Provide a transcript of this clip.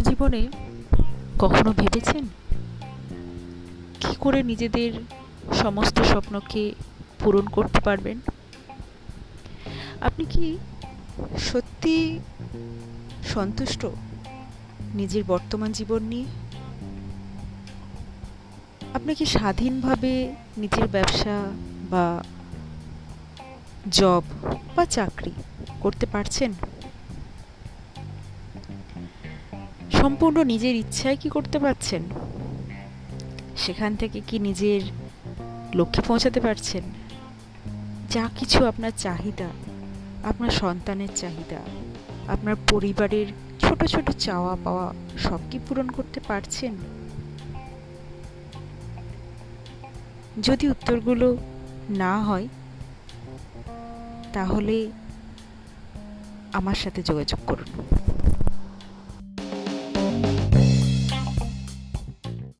জীবনে কখনো ভেবেছেন? কি করে নিজেদের সমস্ত স্বপ্নকে পূরণ করতে পারবেন? আপনি কি সত্যি সন্তুষ্ট নিজের বর্তমান জীবন নিয়ে? আপনি কি স্বাধীনভাবে নিজের ব্যবসা বা জব বা চাকরি করতে পারছেন? সম্পূর্ণ নিজের ইচ্ছায় কি করতে পারছেন? সেখান থেকে কি নিজের লক্ষ্যে পৌঁছাতে পারছেন? যা কিছু আপনার চাহিদা, আপনার সন্তানের চাহিদা, আপনার পরিবারের ছোট ছোট চাওয়া পাওয়া সব কি পূরণ করতে পারছেন? যদি উত্তরগুলো না হয়, তাহলে আমার সাথে যোগাযোগ করুন।